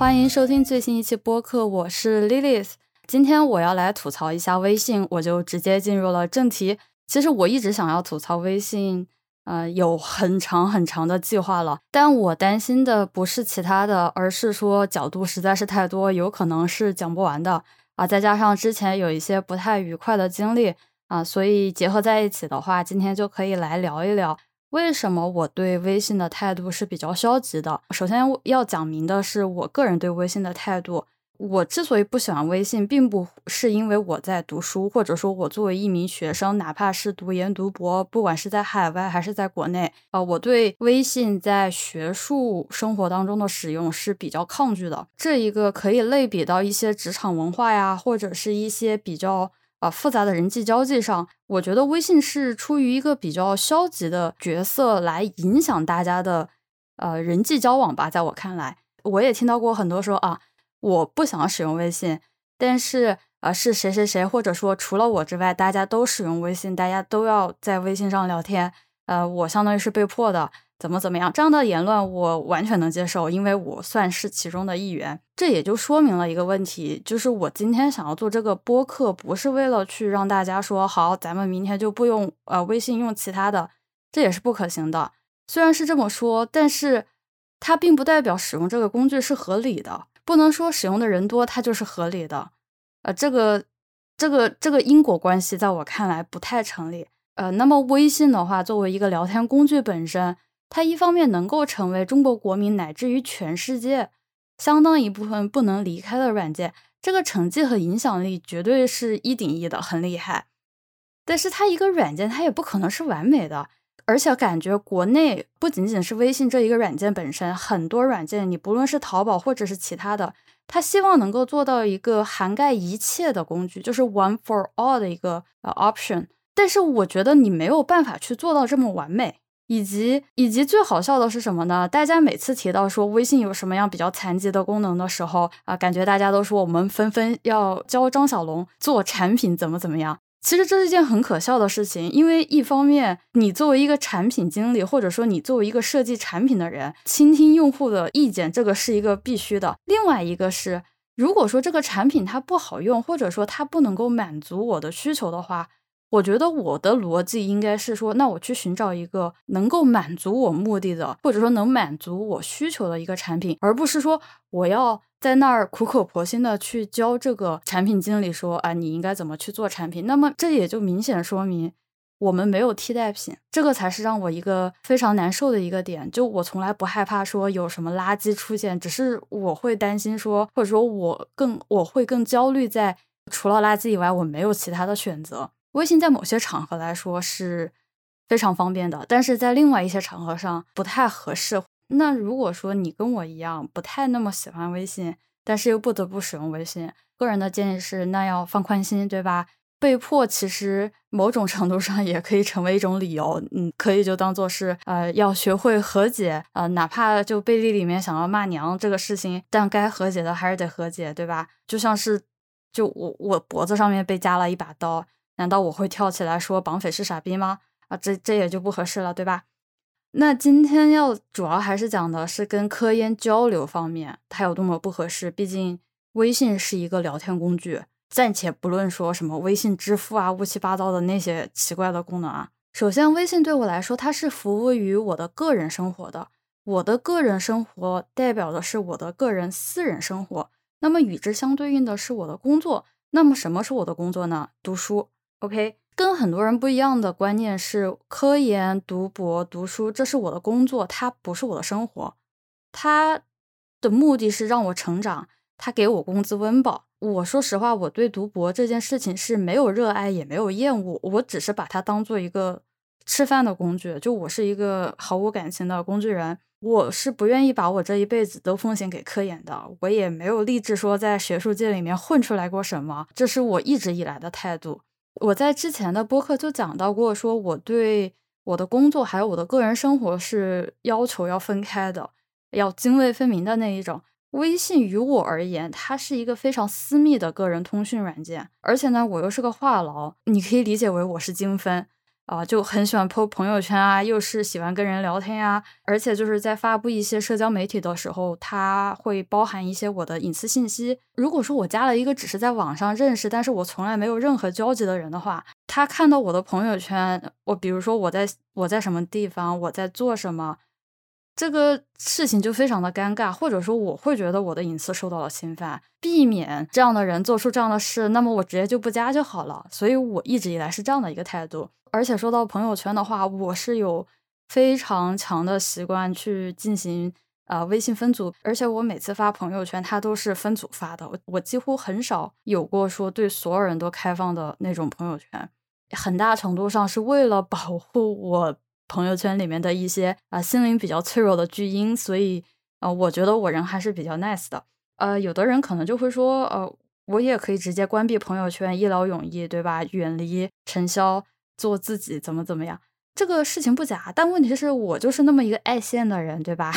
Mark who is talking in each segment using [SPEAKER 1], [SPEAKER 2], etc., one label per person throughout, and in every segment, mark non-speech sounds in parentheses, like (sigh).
[SPEAKER 1] 欢迎收听最新一期播客，我是 Lilith。今天我要来吐槽一下微信，我就直接进入了正题。其实我一直想要吐槽微信，呃，有很长很长的计划了。但我担心的不是其他的，而是说角度实在是太多，有可能是讲不完的啊。再加上之前有一些不太愉快的经历啊，所以结合在一起的话，今天就可以来聊一聊。为什么我对微信的态度是比较消极的？首先要讲明的是，我个人对微信的态度。我之所以不喜欢微信，并不是因为我在读书，或者说我作为一名学生，哪怕是读研读博，不管是在海外还是在国内，啊，我对微信在学术生活当中的使用是比较抗拒的。这一个可以类比到一些职场文化呀，或者是一些比较。啊，复杂的人际交际上，我觉得微信是出于一个比较消极的角色来影响大家的呃人际交往吧。在我看来，我也听到过很多说啊，我不想使用微信，但是呃是谁谁谁，或者说除了我之外，大家都使用微信，大家都要在微信上聊天，呃，我相当于是被迫的。怎么怎么样？这样的言论我完全能接受，因为我算是其中的一员。这也就说明了一个问题，就是我今天想要做这个播客，不是为了去让大家说好，咱们明天就不用呃微信，用其他的，这也是不可行的。虽然是这么说，但是它并不代表使用这个工具是合理的，不能说使用的人多它就是合理的。呃，这个这个这个因果关系在我看来不太成立。呃，那么微信的话，作为一个聊天工具本身。它一方面能够成为中国国民乃至于全世界相当一部分不能离开的软件，这个成绩和影响力绝对是一顶一的，很厉害。但是它一个软件，它也不可能是完美的，而且感觉国内不仅仅是微信这一个软件本身，很多软件，你不论是淘宝或者是其他的，它希望能够做到一个涵盖一切的工具，就是 one for all 的一个呃 option。但是我觉得你没有办法去做到这么完美。以及以及最好笑的是什么呢？大家每次提到说微信有什么样比较残疾的功能的时候啊，感觉大家都说我们纷纷要教张小龙做产品怎么怎么样。其实这是一件很可笑的事情，因为一方面你作为一个产品经理，或者说你作为一个设计产品的人，倾听用户的意见，这个是一个必须的。另外一个是，如果说这个产品它不好用，或者说它不能够满足我的需求的话。我觉得我的逻辑应该是说，那我去寻找一个能够满足我目的的，或者说能满足我需求的一个产品，而不是说我要在那儿苦口婆心的去教这个产品经理说，啊，你应该怎么去做产品。那么这也就明显说明我们没有替代品，这个才是让我一个非常难受的一个点。就我从来不害怕说有什么垃圾出现，只是我会担心说，或者说我更我会更焦虑，在除了垃圾以外，我没有其他的选择。微信在某些场合来说是非常方便的，但是在另外一些场合上不太合适。那如果说你跟我一样不太那么喜欢微信，但是又不得不使用微信，个人的建议是，那要放宽心，对吧？被迫其实某种程度上也可以成为一种理由，嗯，可以就当做是呃要学会和解，呃，哪怕就背地里面想要骂娘这个事情，但该和解的还是得和解，对吧？就像是就我我脖子上面被夹了一把刀。难道我会跳起来说绑匪是傻逼吗？啊，这这也就不合适了，对吧？那今天要主要还是讲的是跟科研交流方面，它有多么不合适。毕竟微信是一个聊天工具，暂且不论说什么微信支付啊、乌七八糟的那些奇怪的功能啊。首先，微信对我来说，它是服务于我的个人生活的。我的个人生活代表的是我的个人私人生活，那么与之相对应的是我的工作。那么什么是我的工作呢？读书。OK，跟很多人不一样的观念是，科研、读博、读书，这是我的工作，它不是我的生活。它的目的是让我成长，它给我工资温饱。我说实话，我对读博这件事情是没有热爱，也没有厌恶，我只是把它当做一个吃饭的工具。就我是一个毫无感情的工具人，我是不愿意把我这一辈子都奉献给科研的。我也没有立志说在学术界里面混出来过什么，这是我一直以来的态度。我在之前的播客就讲到过，说我对我的工作还有我的个人生活是要求要分开的，要泾渭分明的那一种。微信于我而言，它是一个非常私密的个人通讯软件，而且呢，我又是个话痨，你可以理解为我是精分啊，就很喜欢 po 朋友圈啊，又是喜欢跟人聊天呀，而且就是在发布一些社交媒体的时候，它会包含一些我的隐私信息。如果说我加了一个只是在网上认识，但是我从来没有任何交集的人的话，他看到我的朋友圈，我比如说我在我在什么地方，我在做什么。这个事情就非常的尴尬，或者说我会觉得我的隐私受到了侵犯，避免这样的人做出这样的事，那么我直接就不加就好了。所以我一直以来是这样的一个态度。而且说到朋友圈的话，我是有非常强的习惯去进行呃微信分组，而且我每次发朋友圈，它都是分组发的。我我几乎很少有过说对所有人都开放的那种朋友圈，很大程度上是为了保护我。朋友圈里面的一些啊心灵比较脆弱的巨婴，所以呃，我觉得我人还是比较 nice 的。呃，有的人可能就会说，呃，我也可以直接关闭朋友圈，一劳永逸，对吧？远离尘嚣，做自己，怎么怎么样？这个事情不假，但问题是我就是那么一个爱现的人，对吧？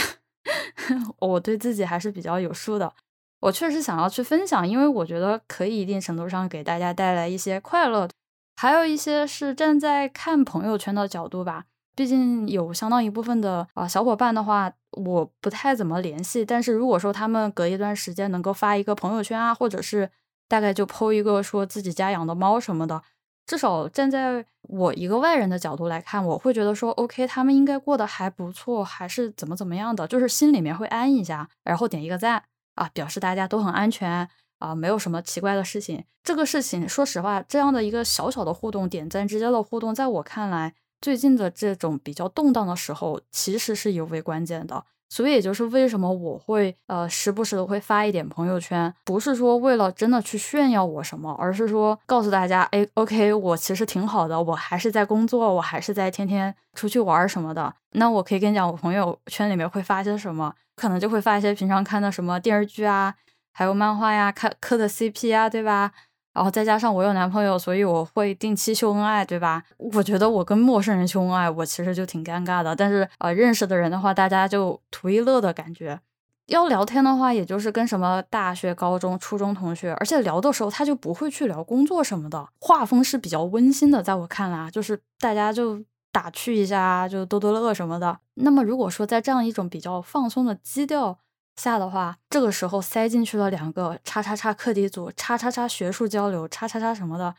[SPEAKER 1] (laughs) 我对自己还是比较有数的。我确实想要去分享，因为我觉得可以一定程度上给大家带来一些快乐。还有一些是站在看朋友圈的角度吧。毕竟有相当一部分的啊小伙伴的话，我不太怎么联系。但是如果说他们隔一段时间能够发一个朋友圈啊，或者是大概就 PO 一个说自己家养的猫什么的，至少站在我一个外人的角度来看，我会觉得说 OK，他们应该过得还不错，还是怎么怎么样的，就是心里面会安一下，然后点一个赞啊，表示大家都很安全啊，没有什么奇怪的事情。这个事情说实话，这样的一个小小的互动，点赞之间的互动，在我看来。最近的这种比较动荡的时候，其实是尤为关键的。所以也就是为什么我会呃时不时的会发一点朋友圈，不是说为了真的去炫耀我什么，而是说告诉大家，哎，OK，我其实挺好的，我还是在工作，我还是在天天出去玩什么的。那我可以跟你讲，我朋友圈里面会发些什么，可能就会发一些平常看的什么电视剧啊，还有漫画呀，看磕的 CP 啊，对吧？然后再加上我有男朋友，所以我会定期秀恩爱，对吧？我觉得我跟陌生人秀恩爱，我其实就挺尴尬的。但是呃，认识的人的话，大家就图一乐的感觉。要聊天的话，也就是跟什么大学、高中、初中同学，而且聊的时候他就不会去聊工作什么的，画风是比较温馨的。在我看来，就是大家就打趣一下，就逗逗乐什么的。那么如果说在这样一种比较放松的基调。下的话，这个时候塞进去了两个叉叉叉课题组，叉叉叉学术交流，叉叉叉什么的，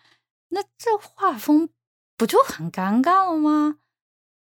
[SPEAKER 1] 那这画风不就很尴尬了吗？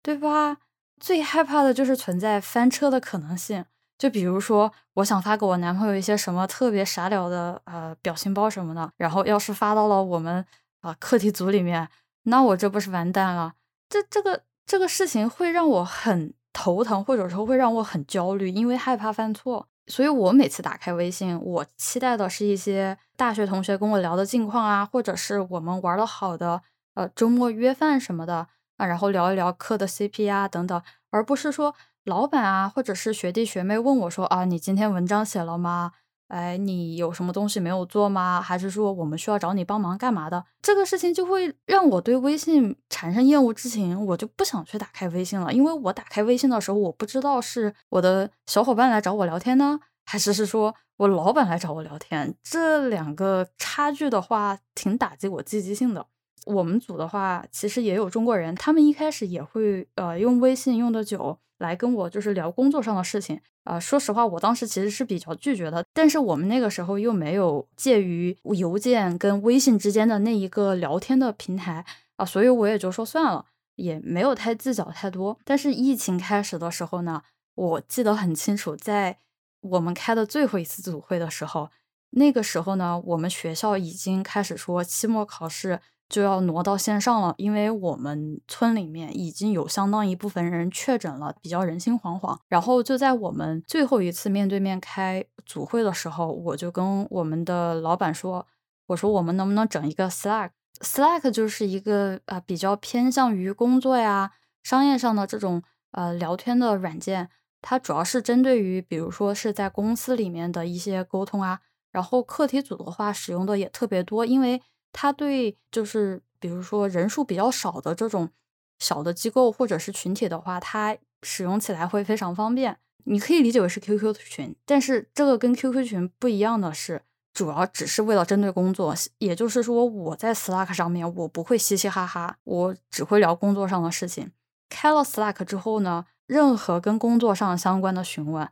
[SPEAKER 1] 对吧？最害怕的就是存在翻车的可能性。就比如说，我想发给我男朋友一些什么特别傻屌的呃表情包什么的，然后要是发到了我们啊课题组里面，那我这不是完蛋了？这这个这个事情会让我很。头疼，或者说会让我很焦虑，因为害怕犯错，所以我每次打开微信，我期待的是一些大学同学跟我聊的近况啊，或者是我们玩的好的，呃，周末约饭什么的啊，然后聊一聊课的 CP 啊等等，而不是说老板啊，或者是学弟学妹问我说啊，你今天文章写了吗？哎，你有什么东西没有做吗？还是说我们需要找你帮忙干嘛的？这个事情就会让我对微信产生厌恶之情，我就不想去打开微信了。因为我打开微信的时候，我不知道是我的小伙伴来找我聊天呢，还是是说我老板来找我聊天。这两个差距的话，挺打击我积极性的。我们组的话，其实也有中国人，他们一开始也会呃用微信用的久。来跟我就是聊工作上的事情啊，说实话，我当时其实是比较拒绝的，但是我们那个时候又没有介于邮件跟微信之间的那一个聊天的平台啊，所以我也就说算了，也没有太计较太多。但是疫情开始的时候呢，我记得很清楚，在我们开的最后一次组会的时候，那个时候呢，我们学校已经开始说期末考试。就要挪到线上了，因为我们村里面已经有相当一部分人确诊了，比较人心惶惶。然后就在我们最后一次面对面开组会的时候，我就跟我们的老板说：“我说我们能不能整一个 Slack？Slack 就是一个呃比较偏向于工作呀、商业上的这种呃聊天的软件，它主要是针对于比如说是在公司里面的一些沟通啊。然后课题组的话使用的也特别多，因为。它对就是比如说人数比较少的这种小的机构或者是群体的话，它使用起来会非常方便。你可以理解为是 QQ 群，但是这个跟 QQ 群不一样的是，主要只是为了针对工作，也就是说，我在 Slack 上面我不会嘻嘻哈哈，我只会聊工作上的事情。开了 Slack 之后呢，任何跟工作上相关的询问，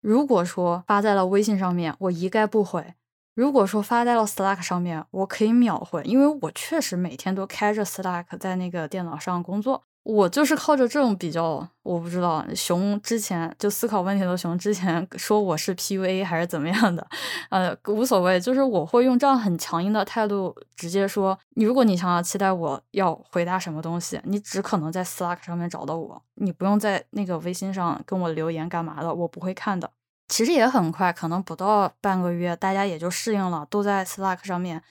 [SPEAKER 1] 如果说发在了微信上面，我一概不回；如果说发在了 Slack 上面，我可以秒回，因为我确实每天都开着 Slack 在那个电脑上工作。我就是靠着这种比较，我不知道熊之前就思考问题的熊之前说我是 PUA 还是怎么样的，呃，无所谓，就是我会用这样很强硬的态度直接说，你如果你想要期待我要回答什么东西，你只可能在 Slack 上面找到我，你不用在那个微信上跟我留言干嘛的，我不会看的。其实也很快，可能不到半个月，大家也就适应了，都在 Slack 上面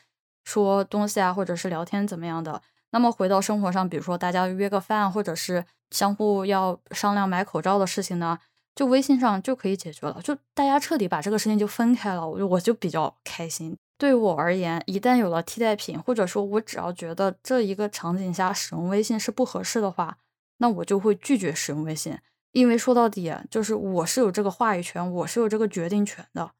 [SPEAKER 1] 说东西啊，或者是聊天怎么样的。那么回到生活上，比如说大家约个饭，或者是相互要商量买口罩的事情呢，就微信上就可以解决了。就大家彻底把这个事情就分开了，我就我就比较开心。对我而言，一旦有了替代品，或者说我只要觉得这一个场景下使用微信是不合适的话，那我就会拒绝使用微信。因为说到底，就是我是有这个话语权，我是有这个决定权的，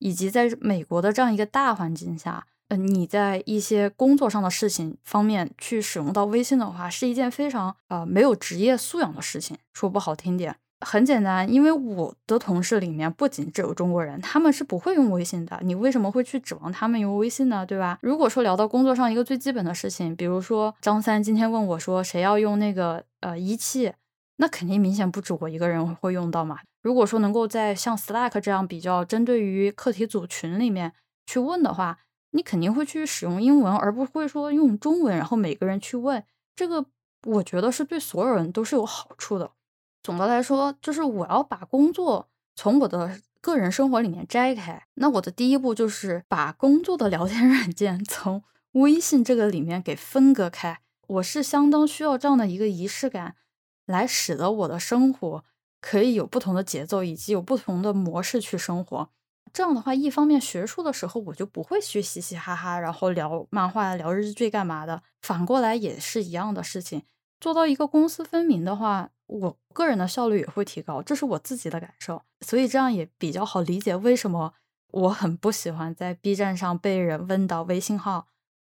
[SPEAKER 1] 以及在美国的这样一个大环境下。嗯，你在一些工作上的事情方面去使用到微信的话，是一件非常呃没有职业素养的事情。说不好听点，很简单，因为我的同事里面不仅只有中国人，他们是不会用微信的。你为什么会去指望他们用微信呢？对吧？如果说聊到工作上一个最基本的事情，比如说张三今天问我说谁要用那个呃仪器，那肯定明显不止我一个人会用到嘛。如果说能够在像 Slack 这样比较针对于课题组群里面去问的话。你肯定会去使用英文，而不会说用中文，然后每个人去问这个，我觉得是对所有人都是有好处的。总的来说，就是我要把工作从我的个人生活里面摘开，那我的第一步就是把工作的聊天 (laughs) 软件从微信这个里面给分割开。我是相当需要这样的一个仪式感，来使得我的生活可以有不同的节奏，以及有不同的模式去生活。这样的话，一方面学术的时候我就不会去嘻嘻哈哈，然后聊漫画、聊日剧干嘛的。反过来也是一样的事情，做到一个公私分明的话，我个人的效率也会提高，这是我自己的感受。所以这样也比较好理解为什么我很不喜欢在 B 站上被人问到微信号，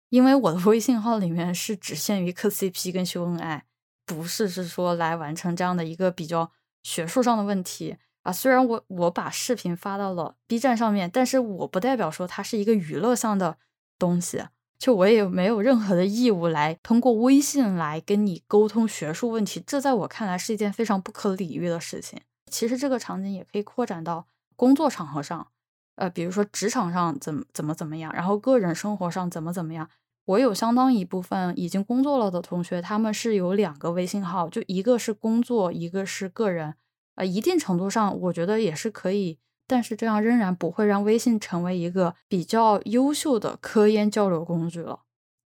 [SPEAKER 1] 因为我的微信号里面是只限于磕 CP 跟秀恩爱，不是是说来完成这样的一个比较学术上的问题。啊，虽然我我把视频发到了 B 站上面，但是我不代表说它是一个娱乐向的东西，就我也没有任何的义务来通过微信来跟你沟通学术问题，这在我看来是一件非常不可理喻的事情。其实这个场景也可以扩展到工作场合上，呃，比如说职场上怎么怎么怎么样，然后个人生活上怎么怎么样。我有相当一部分已经工作了的同学，他们是有两个微信号，就一个是工作，一个是个人。呃，一定程度上，我觉得也是可以，但是这样仍然不会让微信成为一个比较优秀的科研交流工具了。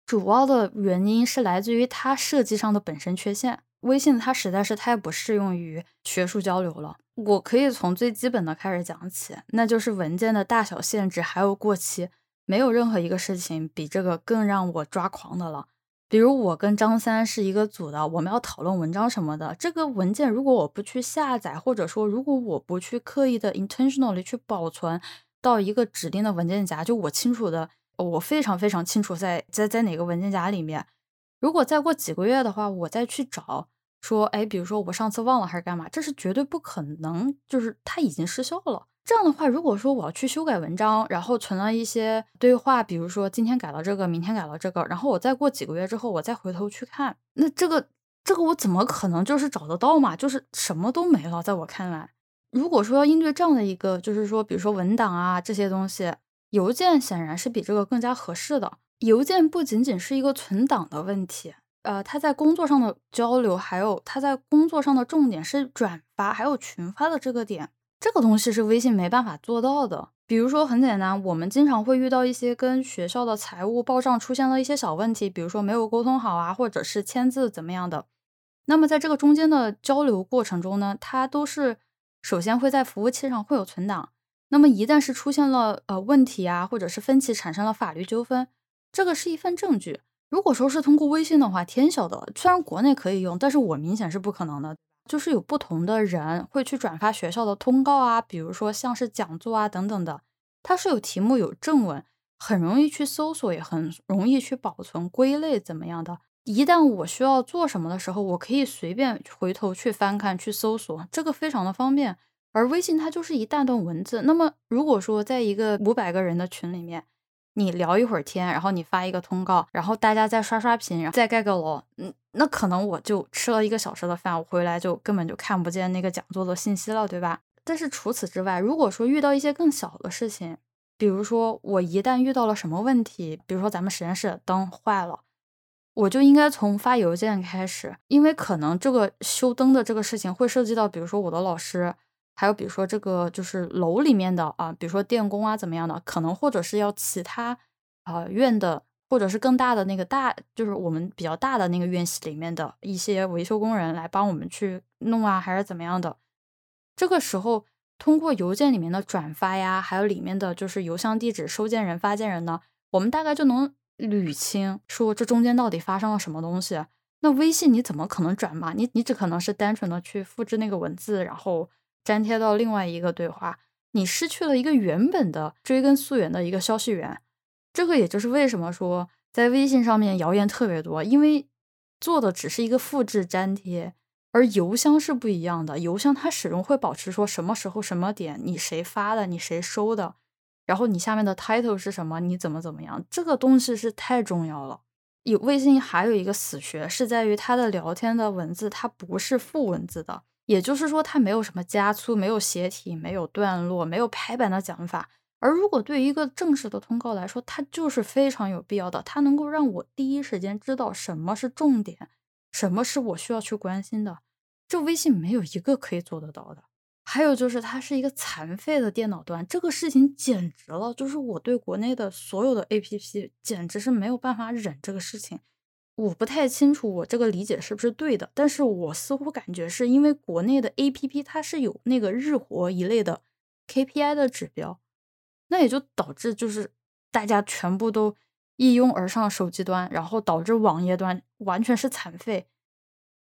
[SPEAKER 1] 主要的原因是来自于它设计上的本身缺陷。微信它实在是太不适用于学术交流了。我可以从最基本的开始讲起，那就是文件的大小限制还有过期，没有任何一个事情比这个更让我抓狂的了。比如我跟张三是一个组的，我们要讨论文章什么的。这个文件如果我不去下载，或者说如果我不去刻意的 intentionally 去保存到一个指定的文件夹，就我清楚的，我非常非常清楚在在在哪个文件夹里面。如果再过几个月的话，我再去找，说，哎，比如说我上次忘了还是干嘛，这是绝对不可能，就是它已经失效了。这样的话，如果说我要去修改文章，然后存了一些对话，比如说今天改了这个，明天改了这个，然后我再过几个月之后，我再回头去看，那这个这个我怎么可能就是找得到嘛？就是什么都没了。在我看来，如果说要应对这样的一个，就是说，比如说文档啊这些东西，邮件显然是比这个更加合适的。邮件不仅仅是一个存档的问题，呃，它在工作上的交流，还有它在工作上的重点是转发，还有群发的这个点。这个东西是微信没办法做到的。比如说，很简单，我们经常会遇到一些跟学校的财务报账出现了一些小问题，比如说没有沟通好啊，或者是签字怎么样的。那么在这个中间的交流过程中呢，它都是首先会在服务器上会有存档。那么一旦是出现了呃问题啊，或者是分歧产生了法律纠纷，这个是一份证据。如果说是通过微信的话，天晓得，虽然国内可以用，但是我明显是不可能的。就是有不同的人会去转发学校的通告啊，比如说像是讲座啊等等的。它是有题目有正文，很容易去搜索，也很容易去保存归类怎么样的。一旦我需要做什么的时候，我可以随便回头去翻看、去搜索，这个非常的方便。而微信它就是一大段文字。那么如果说在一个五百个人的群里面，你聊一会儿天，然后你发一个通告，然后大家再刷刷屏，然后再盖个楼，嗯，那可能我就吃了一个小时的饭，我回来就根本就看不见那个讲座的信息了，对吧？但是除此之外，如果说遇到一些更小的事情，比如说我一旦遇到了什么问题，比如说咱们实验室的灯坏了。我就应该从发邮件开始，因为可能这个修灯的这个事情会涉及到，比如说我的老师，还有比如说这个就是楼里面的啊，比如说电工啊怎么样的，可能或者是要其他啊院的，或者是更大的那个大，就是我们比较大的那个院系里面的一些维修工人来帮我们去弄啊，还是怎么样的。这个时候通过邮件里面的转发呀，还有里面的就是邮箱地址、收件人、发件人呢，我们大概就能。捋清说这中间到底发生了什么东西？那微信你怎么可能转嘛？你你只可能是单纯的去复制那个文字，然后粘贴到另外一个对话，你失去了一个原本的追根溯源的一个消息源。这个也就是为什么说在微信上面谣言特别多，因为做的只是一个复制粘贴，而邮箱是不一样的。邮箱它始终会保持说什么时候什么点你谁发的，你谁收的。然后你下面的 title 是什么？你怎么怎么样？这个东西是太重要了。有微信还有一个死穴，是在于它的聊天的文字它不是副文字的，也就是说它没有什么加粗，没有斜体，没有段落，没有排版的讲法。而如果对于一个正式的通告来说，它就是非常有必要的，它能够让我第一时间知道什么是重点，什么是我需要去关心的。这微信没有一个可以做得到的。还有就是，它是一个残废的电脑端，这个事情简直了。就是我对国内的所有的 APP，简直是没有办法忍这个事情。我不太清楚我这个理解是不是对的，但是我似乎感觉是因为国内的 APP 它是有那个日活一类的 KPI 的指标，那也就导致就是大家全部都一拥而上手机端，然后导致网页端完全是残废。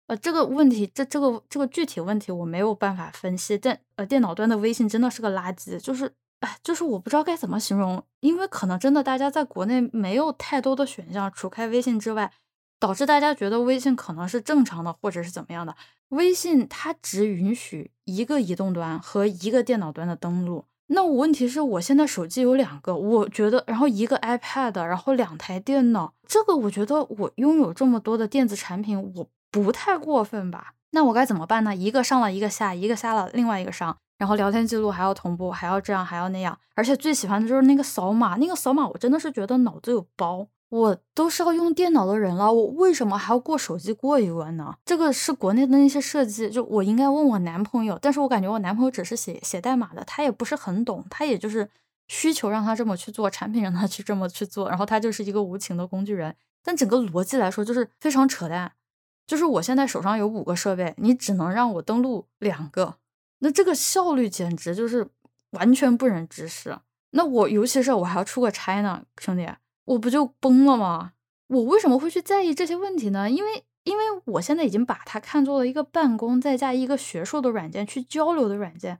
[SPEAKER 1] 呃，这个问题，这这个这个具体问题我没有办法分析，但呃，电脑端的微信真的是个垃圾，就是哎，就是我不知道该怎么形容，因为可能真的大家在国内没有太多的选项，除开微信之外，导致大家觉得微信可能是正常的，或者是怎么样的。微信它只允许一个移动端和一个电脑端的登录，那我问题是我现在手机有两个，我觉得，然后一个 iPad，然后两台电脑，这个我觉得我拥有这么多的电子产品，我。不太过分吧？那我该怎么办呢？一个上了一个下，一个下了另外一个上，然后聊天记录还要同步，还要这样还要那样，而且最喜欢的就是那个扫码，那个扫码我真的是觉得脑子有包。我都是要用电脑的人了，我为什么还要过手机过一关呢？这个是国内的那些设计，就我应该问我男朋友，但是我感觉我男朋友只是写写代码的，他也不是很懂，他也就是需求让他这么去做，产品让他去这么去做，然后他就是一个无情的工具人。但整个逻辑来说，就是非常扯淡。就是我现在手上有五个设备，你只能让我登录两个，那这个效率简直就是完全不忍直视。那我尤其是我还要出个差呢，兄弟，我不就崩了吗？我为什么会去在意这些问题呢？因为因为我现在已经把它看作了一个办公再加一个学术的软件去交流的软件。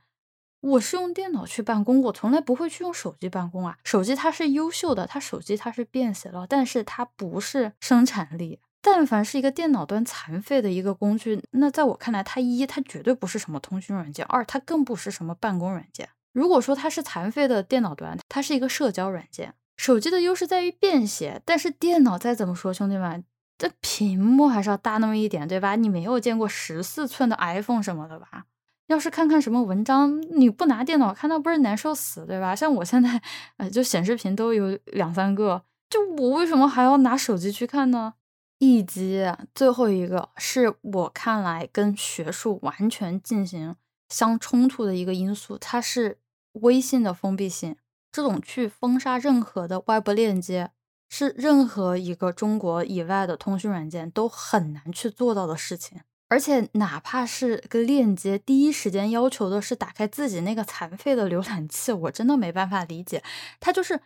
[SPEAKER 1] 我是用电脑去办公，我从来不会去用手机办公啊。手机它是优秀的，它手机它是便携了，但是它不是生产力。但凡是一个电脑端残废的一个工具，那在我看来，它一它绝对不是什么通讯软件，二它更不是什么办公软件。如果说它是残废的电脑端，它是一个社交软件。手机的优势在于便携，但是电脑再怎么说，兄弟们，这屏幕还是要大那么一点，对吧？你没有见过十四寸的 iPhone 什么的吧？要是看看什么文章，你不拿电脑看，那不是难受死，对吧？像我现在，呃，就显示屏都有两三个，就我为什么还要拿手机去看呢？以及最后一个是我看来跟学术完全进行相冲突的一个因素，它是微信的封闭性。这种去封杀任何的外部链接，是任何一个中国以外的通讯软件都很难去做到的事情。而且哪怕是个链接，第一时间要求的是打开自己那个残废的浏览器，我真的没办法理解。他就是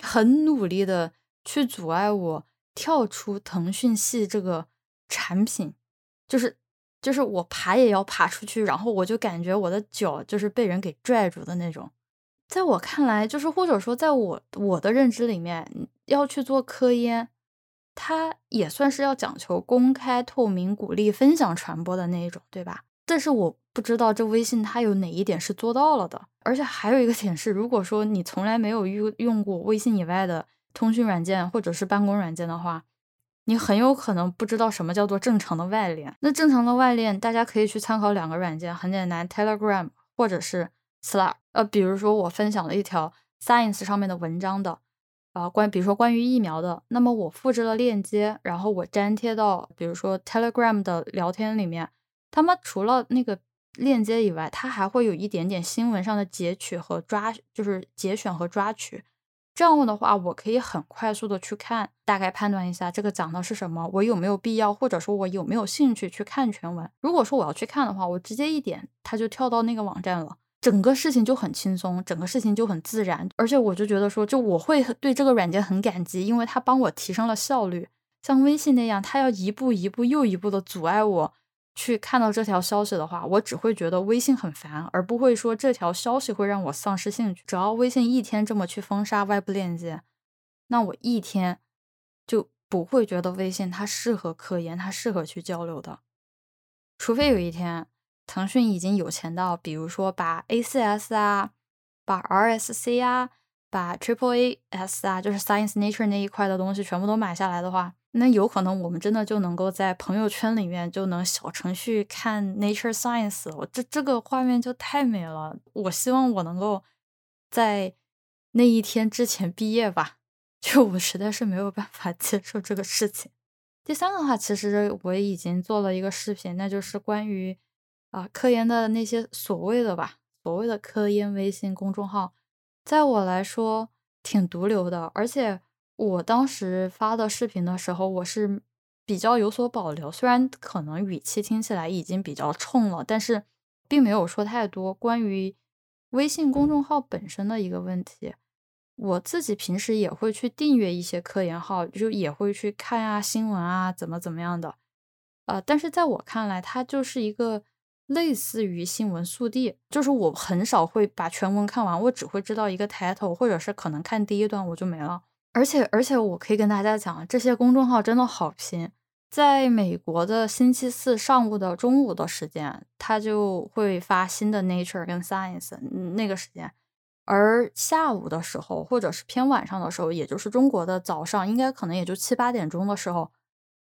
[SPEAKER 1] 很努力的去阻碍我。跳出腾讯系这个产品，就是就是我爬也要爬出去，然后我就感觉我的脚就是被人给拽住的那种。在我看来，就是或者说在我我的认知里面，要去做科研，它也算是要讲求公开、透明、鼓励分享、传播的那一种，对吧？但是我不知道这微信它有哪一点是做到了的。而且还有一个点是，如果说你从来没有用用过微信以外的通讯软件或者是办公软件的话，你很有可能不知道什么叫做正常的外链。那正常的外链，大家可以去参考两个软件，很简单，Telegram 或者是 Slack。呃，比如说我分享了一条 Science 上面的文章的。啊，关比如说关于疫苗的，那么我复制了链接，然后我粘贴到比如说 Telegram 的聊天里面，他们除了那个链接以外，它还会有一点点新闻上的截取和抓，就是节选和抓取。这样的话，我可以很快速的去看，大概判断一下这个讲的是什么，我有没有必要，或者说我有没有兴趣去看全文。如果说我要去看的话，我直接一点，它就跳到那个网站了。整个事情就很轻松，整个事情就很自然，而且我就觉得说，就我会对这个软件很感激，因为它帮我提升了效率。像微信那样，它要一步一步又一步的阻碍我去看到这条消息的话，我只会觉得微信很烦，而不会说这条消息会让我丧失兴趣。只要微信一天这么去封杀外部链接，那我一天就不会觉得微信它适合科研，它适合去交流的，除非有一天。腾讯已经有钱到，比如说把 ACS 啊，把 RSC 啊，把 Triple AS 啊，就是 Science Nature 那一块的东西全部都买下来的话，那有可能我们真的就能够在朋友圈里面就能小程序看 Nature Science，我这这个画面就太美了。我希望我能够在那一天之前毕业吧，(laughs) 就我实在是没有办法接受这个事情。第三个话，其实我已经做了一个视频，那就是关于。啊，科研的那些所谓的吧，所谓的科研微信公众号，在我来说挺毒瘤的。而且我当时发的视频的时候，我是比较有所保留，虽然可能语气听起来已经比较冲了，但是并没有说太多关于微信公众号本身的一个问题。我自己平时也会去订阅一些科研号，就也会去看啊新闻啊，怎么怎么样的。呃，但是在我看来，它就是一个。类似于新闻速递，就是我很少会把全文看完，我只会知道一个 title，或者是可能看第一段我就没了。而且，而且我可以跟大家讲，这些公众号真的好拼。在美国的星期四上午的中午的时间，他就会发新的 Nature 跟 Science 那个时间，而下午的时候，或者是偏晚上的时候，也就是中国的早上，应该可能也就七八点钟的时候。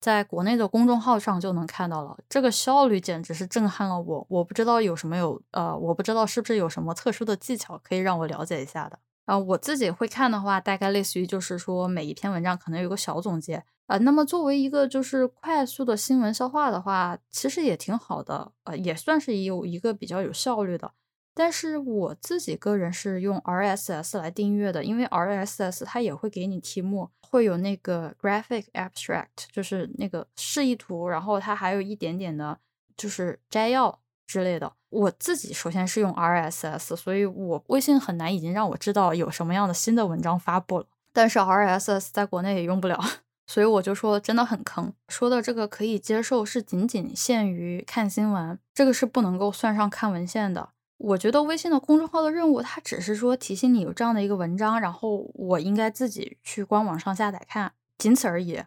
[SPEAKER 1] 在国内的公众号上就能看到了，这个效率简直是震撼了我。我不知道有什么有呃，我不知道是不是有什么特殊的技巧可以让我了解一下的啊。我自己会看的话，大概类似于就是说每一篇文章可能有个小总结啊。那么作为一个就是快速的新闻消化的话，其实也挺好的，呃，也算是有一个比较有效率的。但是我自己个人是用 RSS 来订阅的，因为 RSS 它也会给你题目，会有那个 graphic abstract，就是那个示意图，然后它还有一点点的，就是摘要之类的。我自己首先是用 RSS，所以我微信很难已经让我知道有什么样的新的文章发布了。但是 RSS 在国内也用不了，(laughs) 所以我就说真的很坑。说的这个可以接受，是仅仅限于看新闻，这个是不能够算上看文献的。我觉得微信的公众号的任务，它只是说提醒你有这样的一个文章，然后我应该自己去官网上下载看，仅此而已。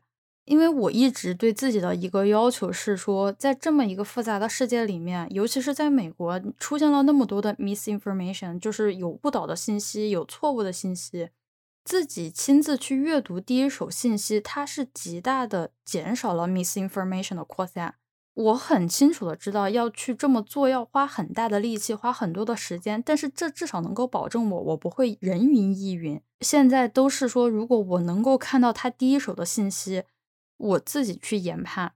[SPEAKER 1] 因为我一直对自己的一个要求是说，在这么一个复杂的世界里面，尤其是在美国出现了那么多的 misinformation，就是有误导的信息、有错误的信息，自己亲自去阅读第一手信息，它是极大的减少了 misinformation 的扩散。我很清楚的知道要去这么做要花很大的力气，花很多的时间，但是这至少能够保证我我不会人云亦云。现在都是说，如果我能够看到他第一手的信息，我自己去研判，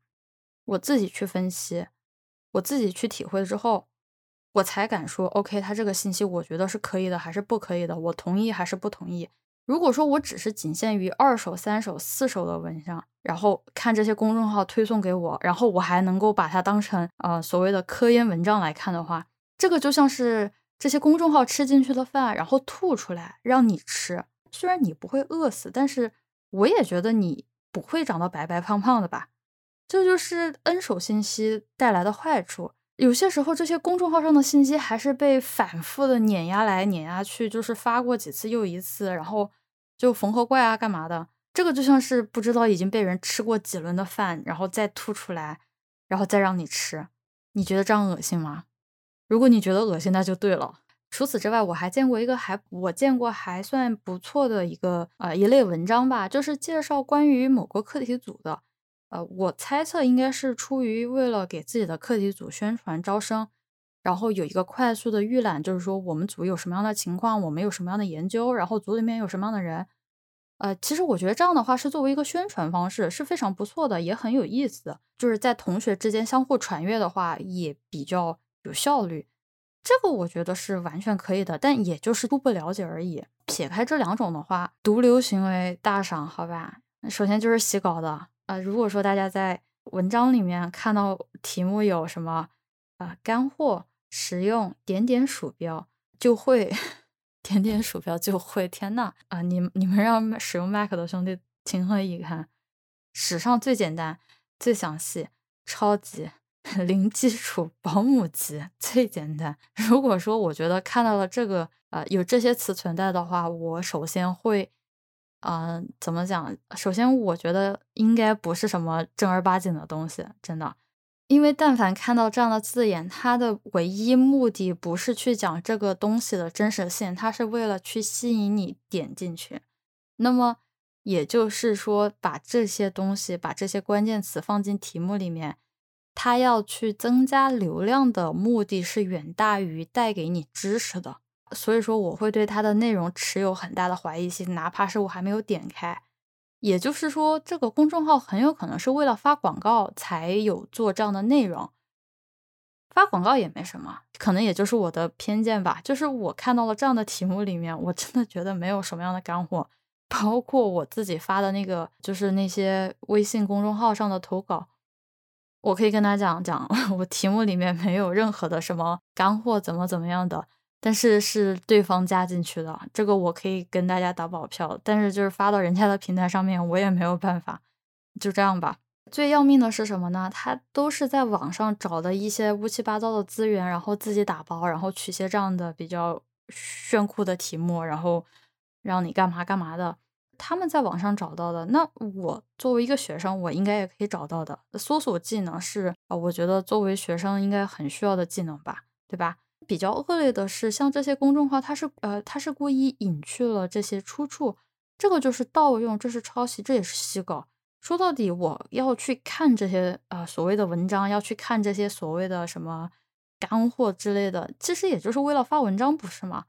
[SPEAKER 1] 我自己去分析，我自己去体会之后，我才敢说 OK，他这个信息我觉得是可以的还是不可以的，我同意还是不同意。如果说我只是仅限于二手、三手、四手的文章，然后看这些公众号推送给我，然后我还能够把它当成呃所谓的科研文章来看的话，这个就像是这些公众号吃进去的饭，然后吐出来让你吃。虽然你不会饿死，但是我也觉得你不会长得白白胖胖的吧？这就是 N 手信息带来的坏处。有些时候这些公众号上的信息还是被反复的碾压来碾压去，就是发过几次又一次，然后就缝合怪啊干嘛的，这个就像是不知道已经被人吃过几轮的饭，然后再吐出来，然后再让你吃，你觉得这样恶心吗？如果你觉得恶心，那就对了。除此之外，我还见过一个还我见过还算不错的一个呃一类文章吧，就是介绍关于某个课题组的。呃，我猜测应该是出于为了给自己的课题组宣传招生，然后有一个快速的预览，就是说我们组有什么样的情况，我们有什么样的研究，然后组里面有什么样的人。呃，其实我觉得这样的话是作为一个宣传方式是非常不错的，也很有意思。就是在同学之间相互传阅的话，也比较有效率。这个我觉得是完全可以的，但也就是初步了解而已。撇开这两种的话，毒瘤行为大赏，好吧。首先就是洗稿的啊。如果说大家在文章里面看到题目有什么啊干货、实用点点鼠标就会点点鼠标就会，天呐啊！你你们让使用 Mac 的兄弟情何以堪？史上最简单、最详细、超级。(laughs) 零基础保姆级最简单。如果说我觉得看到了这个，呃，有这些词存在的话，我首先会，嗯，怎么讲？首先，我觉得应该不是什么正儿八经的东西，真的。因为但凡看到这样的字眼，它的唯一目的不是去讲这个东西的真实性，它是为了去吸引你点进去。那么也就是说，把这些东西，把这些关键词放进题目里面。它要去增加流量的目的是远大于带给你知识的，所以说我会对它的内容持有很大的怀疑性，哪怕是我还没有点开。也就是说，这个公众号很有可能是为了发广告才有做这样的内容。发广告也没什么，可能也就是我的偏见吧。就是我看到了这样的题目里面，我真的觉得没有什么样的干货，包括我自己发的那个，就是那些微信公众号上的投稿。我可以跟他讲讲，(laughs) 我题目里面没有任何的什么干货，怎么怎么样的，但是是对方加进去的，这个我可以跟大家打保票。但是就是发到人家的平台上面，我也没有办法，就这样吧。最要命的是什么呢？他都是在网上找的一些乌七八糟的资源，然后自己打包，然后取些这样的比较炫酷的题目，然后让你干嘛干嘛的。他们在网上找到的，那我作为一个学生，我应该也可以找到的。搜索技能是啊，我觉得作为学生应该很需要的技能吧，对吧？比较恶劣的是，像这些公众号，它是呃，它是故意隐去了这些出处，这个就是盗用，这是抄袭，这也是洗稿。说到底，我要去看这些啊所谓的文章，要去看这些所谓的什么干货之类的，其实也就是为了发文章，不是吗？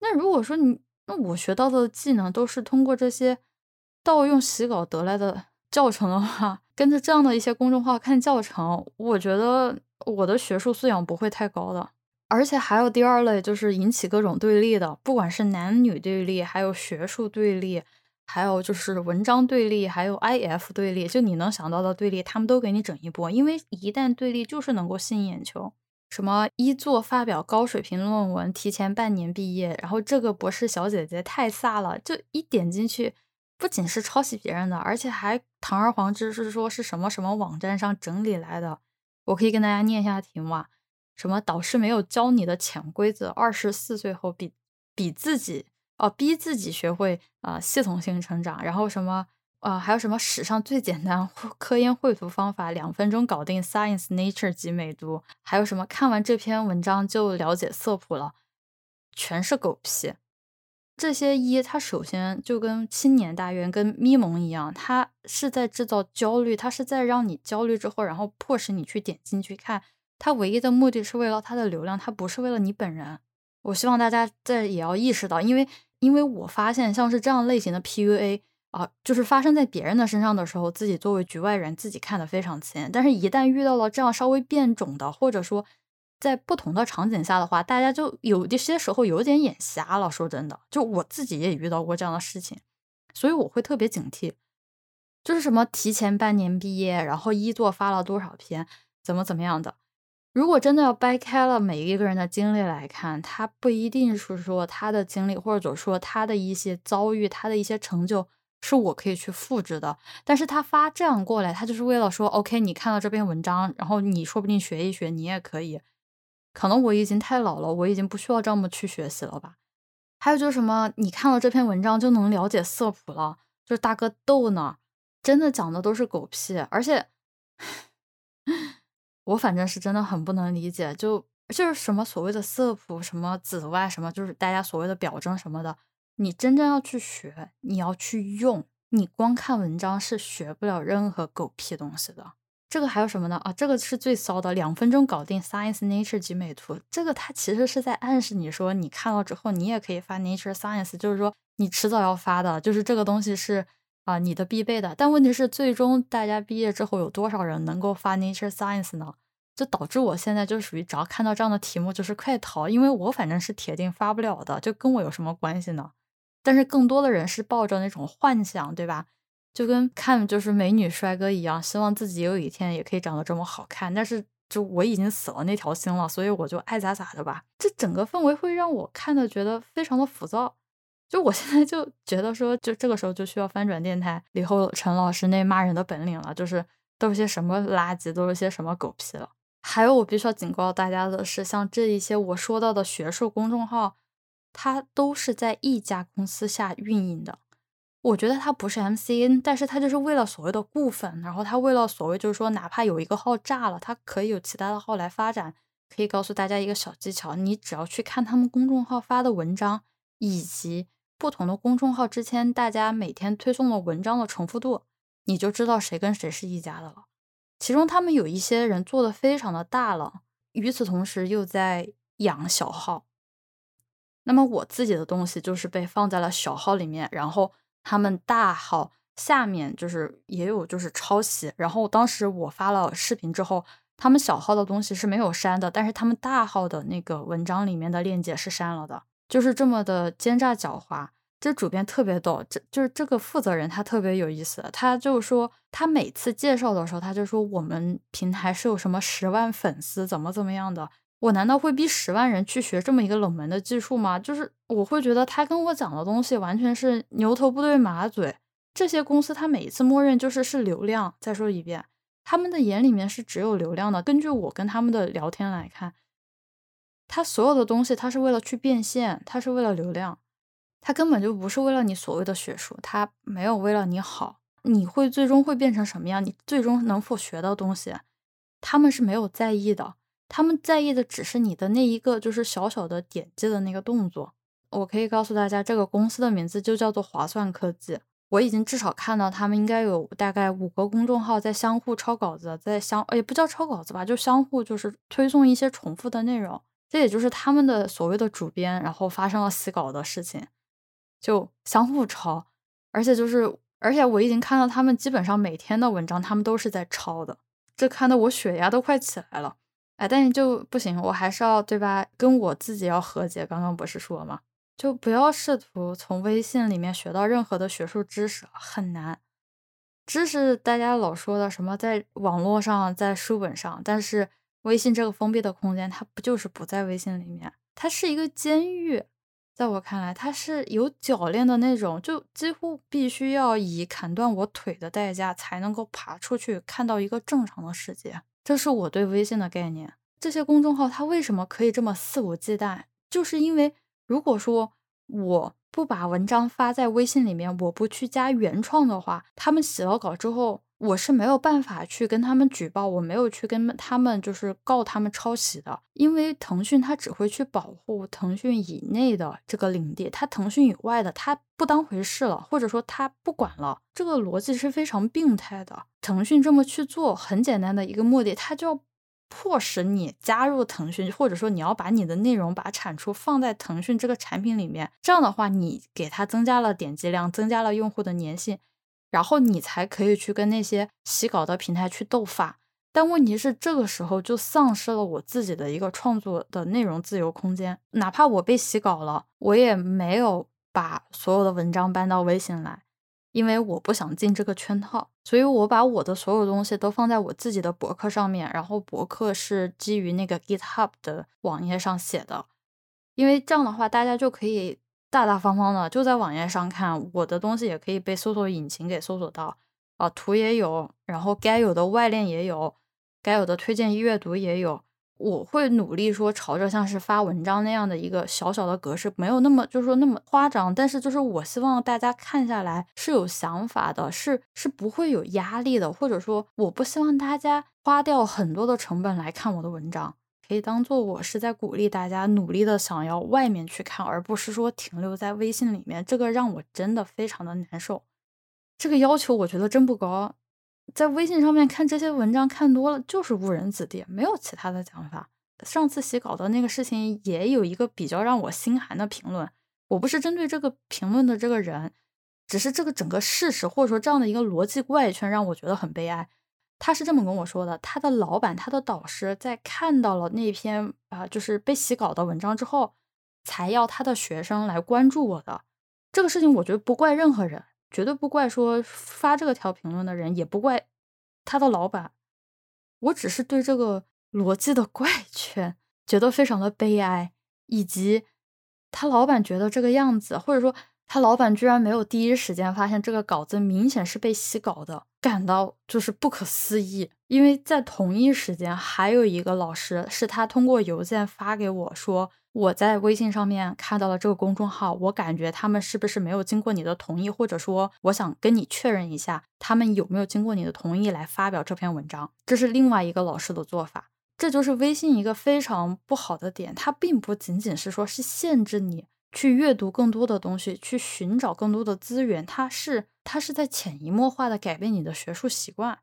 [SPEAKER 1] 那如果说你。那我学到的技能都是通过这些盗用洗稿得来的教程的话，跟着这样的一些公众号看教程，我觉得我的学术素养不会太高的。而且还有第二类，就是引起各种对立的，不管是男女对立，还有学术对立，还有就是文章对立，还有 IF 对立，就你能想到的对立，他们都给你整一波。因为一旦对立，就是能够吸引眼球。什么一作发表高水平论文，提前半年毕业，然后这个博士小姐姐太飒了，就一点进去，不仅是抄袭别人的，而且还堂而皇之是说是什么什么网站上整理来的。我可以跟大家念一下题目，什么导师没有教你的潜规则，二十四岁后比比自己哦逼自己学会啊系统性成长，然后什么。啊，还有什么史上最简单科研绘图方法，两分钟搞定 Science Nature 级美读？还有什么看完这篇文章就了解色谱了？全是狗屁！这些一，它首先就跟青年大院、跟咪蒙一样，它是在制造焦虑，它是在让你焦虑之后，然后迫使你去点进去看。它唯一的目的是为了它的流量，它不是为了你本人。我希望大家在也要意识到，因为因为我发现像是这样类型的 PUA。啊，就是发生在别人的身上的时候，自己作为局外人，自己看得非常清。但是，一旦遇到了这样稍微变种的，或者说在不同的场景下的话，大家就有一些时候有点眼瞎了。说真的，就我自己也遇到过这样的事情，所以我会特别警惕。就是什么提前半年毕业，然后一作发了多少篇，怎么怎么样的。如果真的要掰开了每一个人的经历来看，他不一定是说他的经历，或者说他的一些遭遇，他的一些成就。是我可以去复制的。但是他发这样过来，他就是为了说，OK，你看到这篇文章，然后你说不定学一学，你也可以。可能我已经太老了，我已经不需要这么去学习了吧。还有就是什么，你看到这篇文章就能了解色谱了，就是大哥逗呢，真的讲的都是狗屁，而且我反正是真的很不能理解，就就是什么所谓的色谱，什么紫外，什么就是大家所谓的表征什么的，你真正要去学，你要去用，你光看文章是学不了任何狗屁东西的。这个还有什么呢？啊，这个是最骚的，两分钟搞定 Science Nature 及美图。这个它其实是在暗示你说，你看到之后，你也可以发 Nature Science，就是说你迟早要发的，就是这个东西是啊你的必备的。但问题是，最终大家毕业之后有多少人能够发 Nature Science 呢？就导致我现在就属于只要看到这样的题目就是快逃，因为我反正是铁定发不了的，就跟我有什么关系呢？但是更多的人是抱着那种幻想，对吧？就跟看就是美女帅哥一样，希望自己有一天也可以长得这么好看。但是就我已经死了那条心了，所以我就爱咋咋的吧。这整个氛围会让我看的觉得非常的浮躁。就我现在就觉得说，就这个时候就需要翻转电台李厚陈老师那骂人的本领了。就是都是些什么垃圾，都是些什么狗屁了。还有我必须要警告大家的是，像这一些我说到的学术公众号，它都是在一家公司下运营的。我觉得它不是 MCN，但是它就是为了所谓的固粉，然后它为了所谓就是说，哪怕有一个号炸了，它可以有其他的号来发展。可以告诉大家一个小技巧，你只要去看他们公众号发的文章，以及不同的公众号之间大家每天推送的文章的重复度，你就知道谁跟谁是一家的了。其中他们有一些人做的非常的大了，与此同时又在养小号。那么我自己的东西就是被放在了小号里面，然后。他们大号下面就是也有就是抄袭，然后当时我发了视频之后，他们小号的东西是没有删的，但是他们大号的那个文章里面的链接是删了的，就是这么的奸诈狡猾。这主编特别逗，这就是这个负责人他特别有意思，他就说他每次介绍的时候，他就说我们平台是有什么十万粉丝，怎么怎么样的。我难道会逼十万人去学这么一个冷门的技术吗？就是我会觉得他跟我讲的东西完全是牛头不对马嘴。这些公司他每一次默认就是是流量。再说一遍，他们的眼里面是只有流量的。根据我跟他们的聊天来看，他所有的东西他是为了去变现，他是为了流量，他根本就不是为了你所谓的学术，他没有为了你好。你会最终会变成什么样？你最终能否学到东西？他们是没有在意的。他们在意的只是你的那一个，就是小小的点击的那个动作。我可以告诉大家，这个公司的名字就叫做华算科技。我已经至少看到他们应该有大概五个公众号在相互抄稿子，在相也不叫抄稿子吧，就相互就是推送一些重复的内容。这也就是他们的所谓的主编，然后发生了洗稿的事情，就相互抄。而且就是，而且我已经看到他们基本上每天的文章，他们都是在抄的。这看得我血压都快起来了。哎，但是就不行，我还是要对吧？跟我自己要和解。刚刚不是说吗？就不要试图从微信里面学到任何的学术知识，很难。知识大家老说的什么，在网络上，在书本上，但是微信这个封闭的空间，它不就是不在微信里面？它是一个监狱，在我看来，它是有铰链的那种，就几乎必须要以砍断我腿的代价才能够爬出去，看到一个正常的世界。这是我对微信的概念。这些公众号它为什么可以这么肆无忌惮？就是因为如果说我不把文章发在微信里面，我不去加原创的话，他们写了稿之后。我是没有办法去跟他们举报，我没有去跟他们就是告他们抄袭的，因为腾讯它只会去保护腾讯以内的这个领地，它腾讯以外的它不当回事了，或者说它不管了，这个逻辑是非常病态的。腾讯这么去做，很简单的一个目的，它就要迫使你加入腾讯，或者说你要把你的内容、把产出放在腾讯这个产品里面，这样的话，你给它增加了点击量，增加了用户的粘性。然后你才可以去跟那些洗稿的平台去斗法，但问题是这个时候就丧失了我自己的一个创作的内容自由空间。哪怕我被洗稿了，我也没有把所有的文章搬到微信来，因为我不想进这个圈套。所以我把我的所有东西都放在我自己的博客上面，然后博客是基于那个 GitHub 的网页上写的，因为这样的话大家就可以大大方方的就在网页上看，我的东西也可以被搜索引擎给搜索到啊，图也有，然后该有的外链也有，该有的推荐阅读也有。我会努力说朝着像是发文章那样的一个小小的格式，没有那么就是说那么夸张，但是就是我希望大家看下来是有想法的，是是不会有压力的，或者说我不希望大家花掉很多的成本来看我的文章，可以当做我是在鼓励大家努力的想要外面去看，而不是说停留在微信里面，这个让我真的非常的难受，这个要求我觉得真不高。在微信上面看这些文章看多了就是误人子弟，没有其他的讲法。上次洗稿的那个事情也有一个比较让我心寒的评论，我不是针对这个评论的这个人，只是这个整个事实或者说这样的一个逻辑怪圈让我觉得很悲哀。他是这么跟我说的：他的老板、他的导师在看到了那篇啊就是被洗稿的文章之后，才要他的学生来关注我的。这个事情我觉得不怪任何人。绝对不怪说发这个条评论的人，也不怪他的老板。我只是对这个逻辑的怪圈觉得非常的悲哀，以及他老板觉得这个样子，或者说他老板居然没有第一时间发现这个稿子明显是被洗稿的，感到就是不可思议。因为在同一时间，还有一个老师是他通过邮件发给我说。我在微信上面看到了这个公众号，我感觉他们是不是没有经过你的同意，或者说我想跟你确认一下，他们有没有经过你的同意来发表这篇文章？这是另外一个老师的做法，这就是微信一个非常不好的点，它并不仅仅是说是限制你去阅读更多的东西，去寻找更多的资源，它是它是在潜移默化的改变你的学术习惯。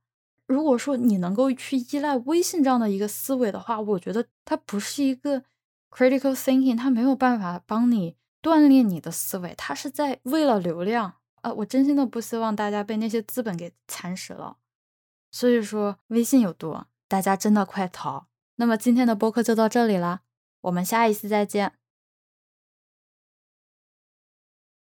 [SPEAKER 1] 如果说你能够去依赖微信这样的一个思维的话，我觉得它不是一个。Critical thinking，它没有办法帮你锻炼你的思维，它是在为了流量。呃，我真心的不希望大家被那些资本给蚕食了。所以说，微信有毒，大家真的快逃。那么今天的播客就到这里了，我们下一次再见。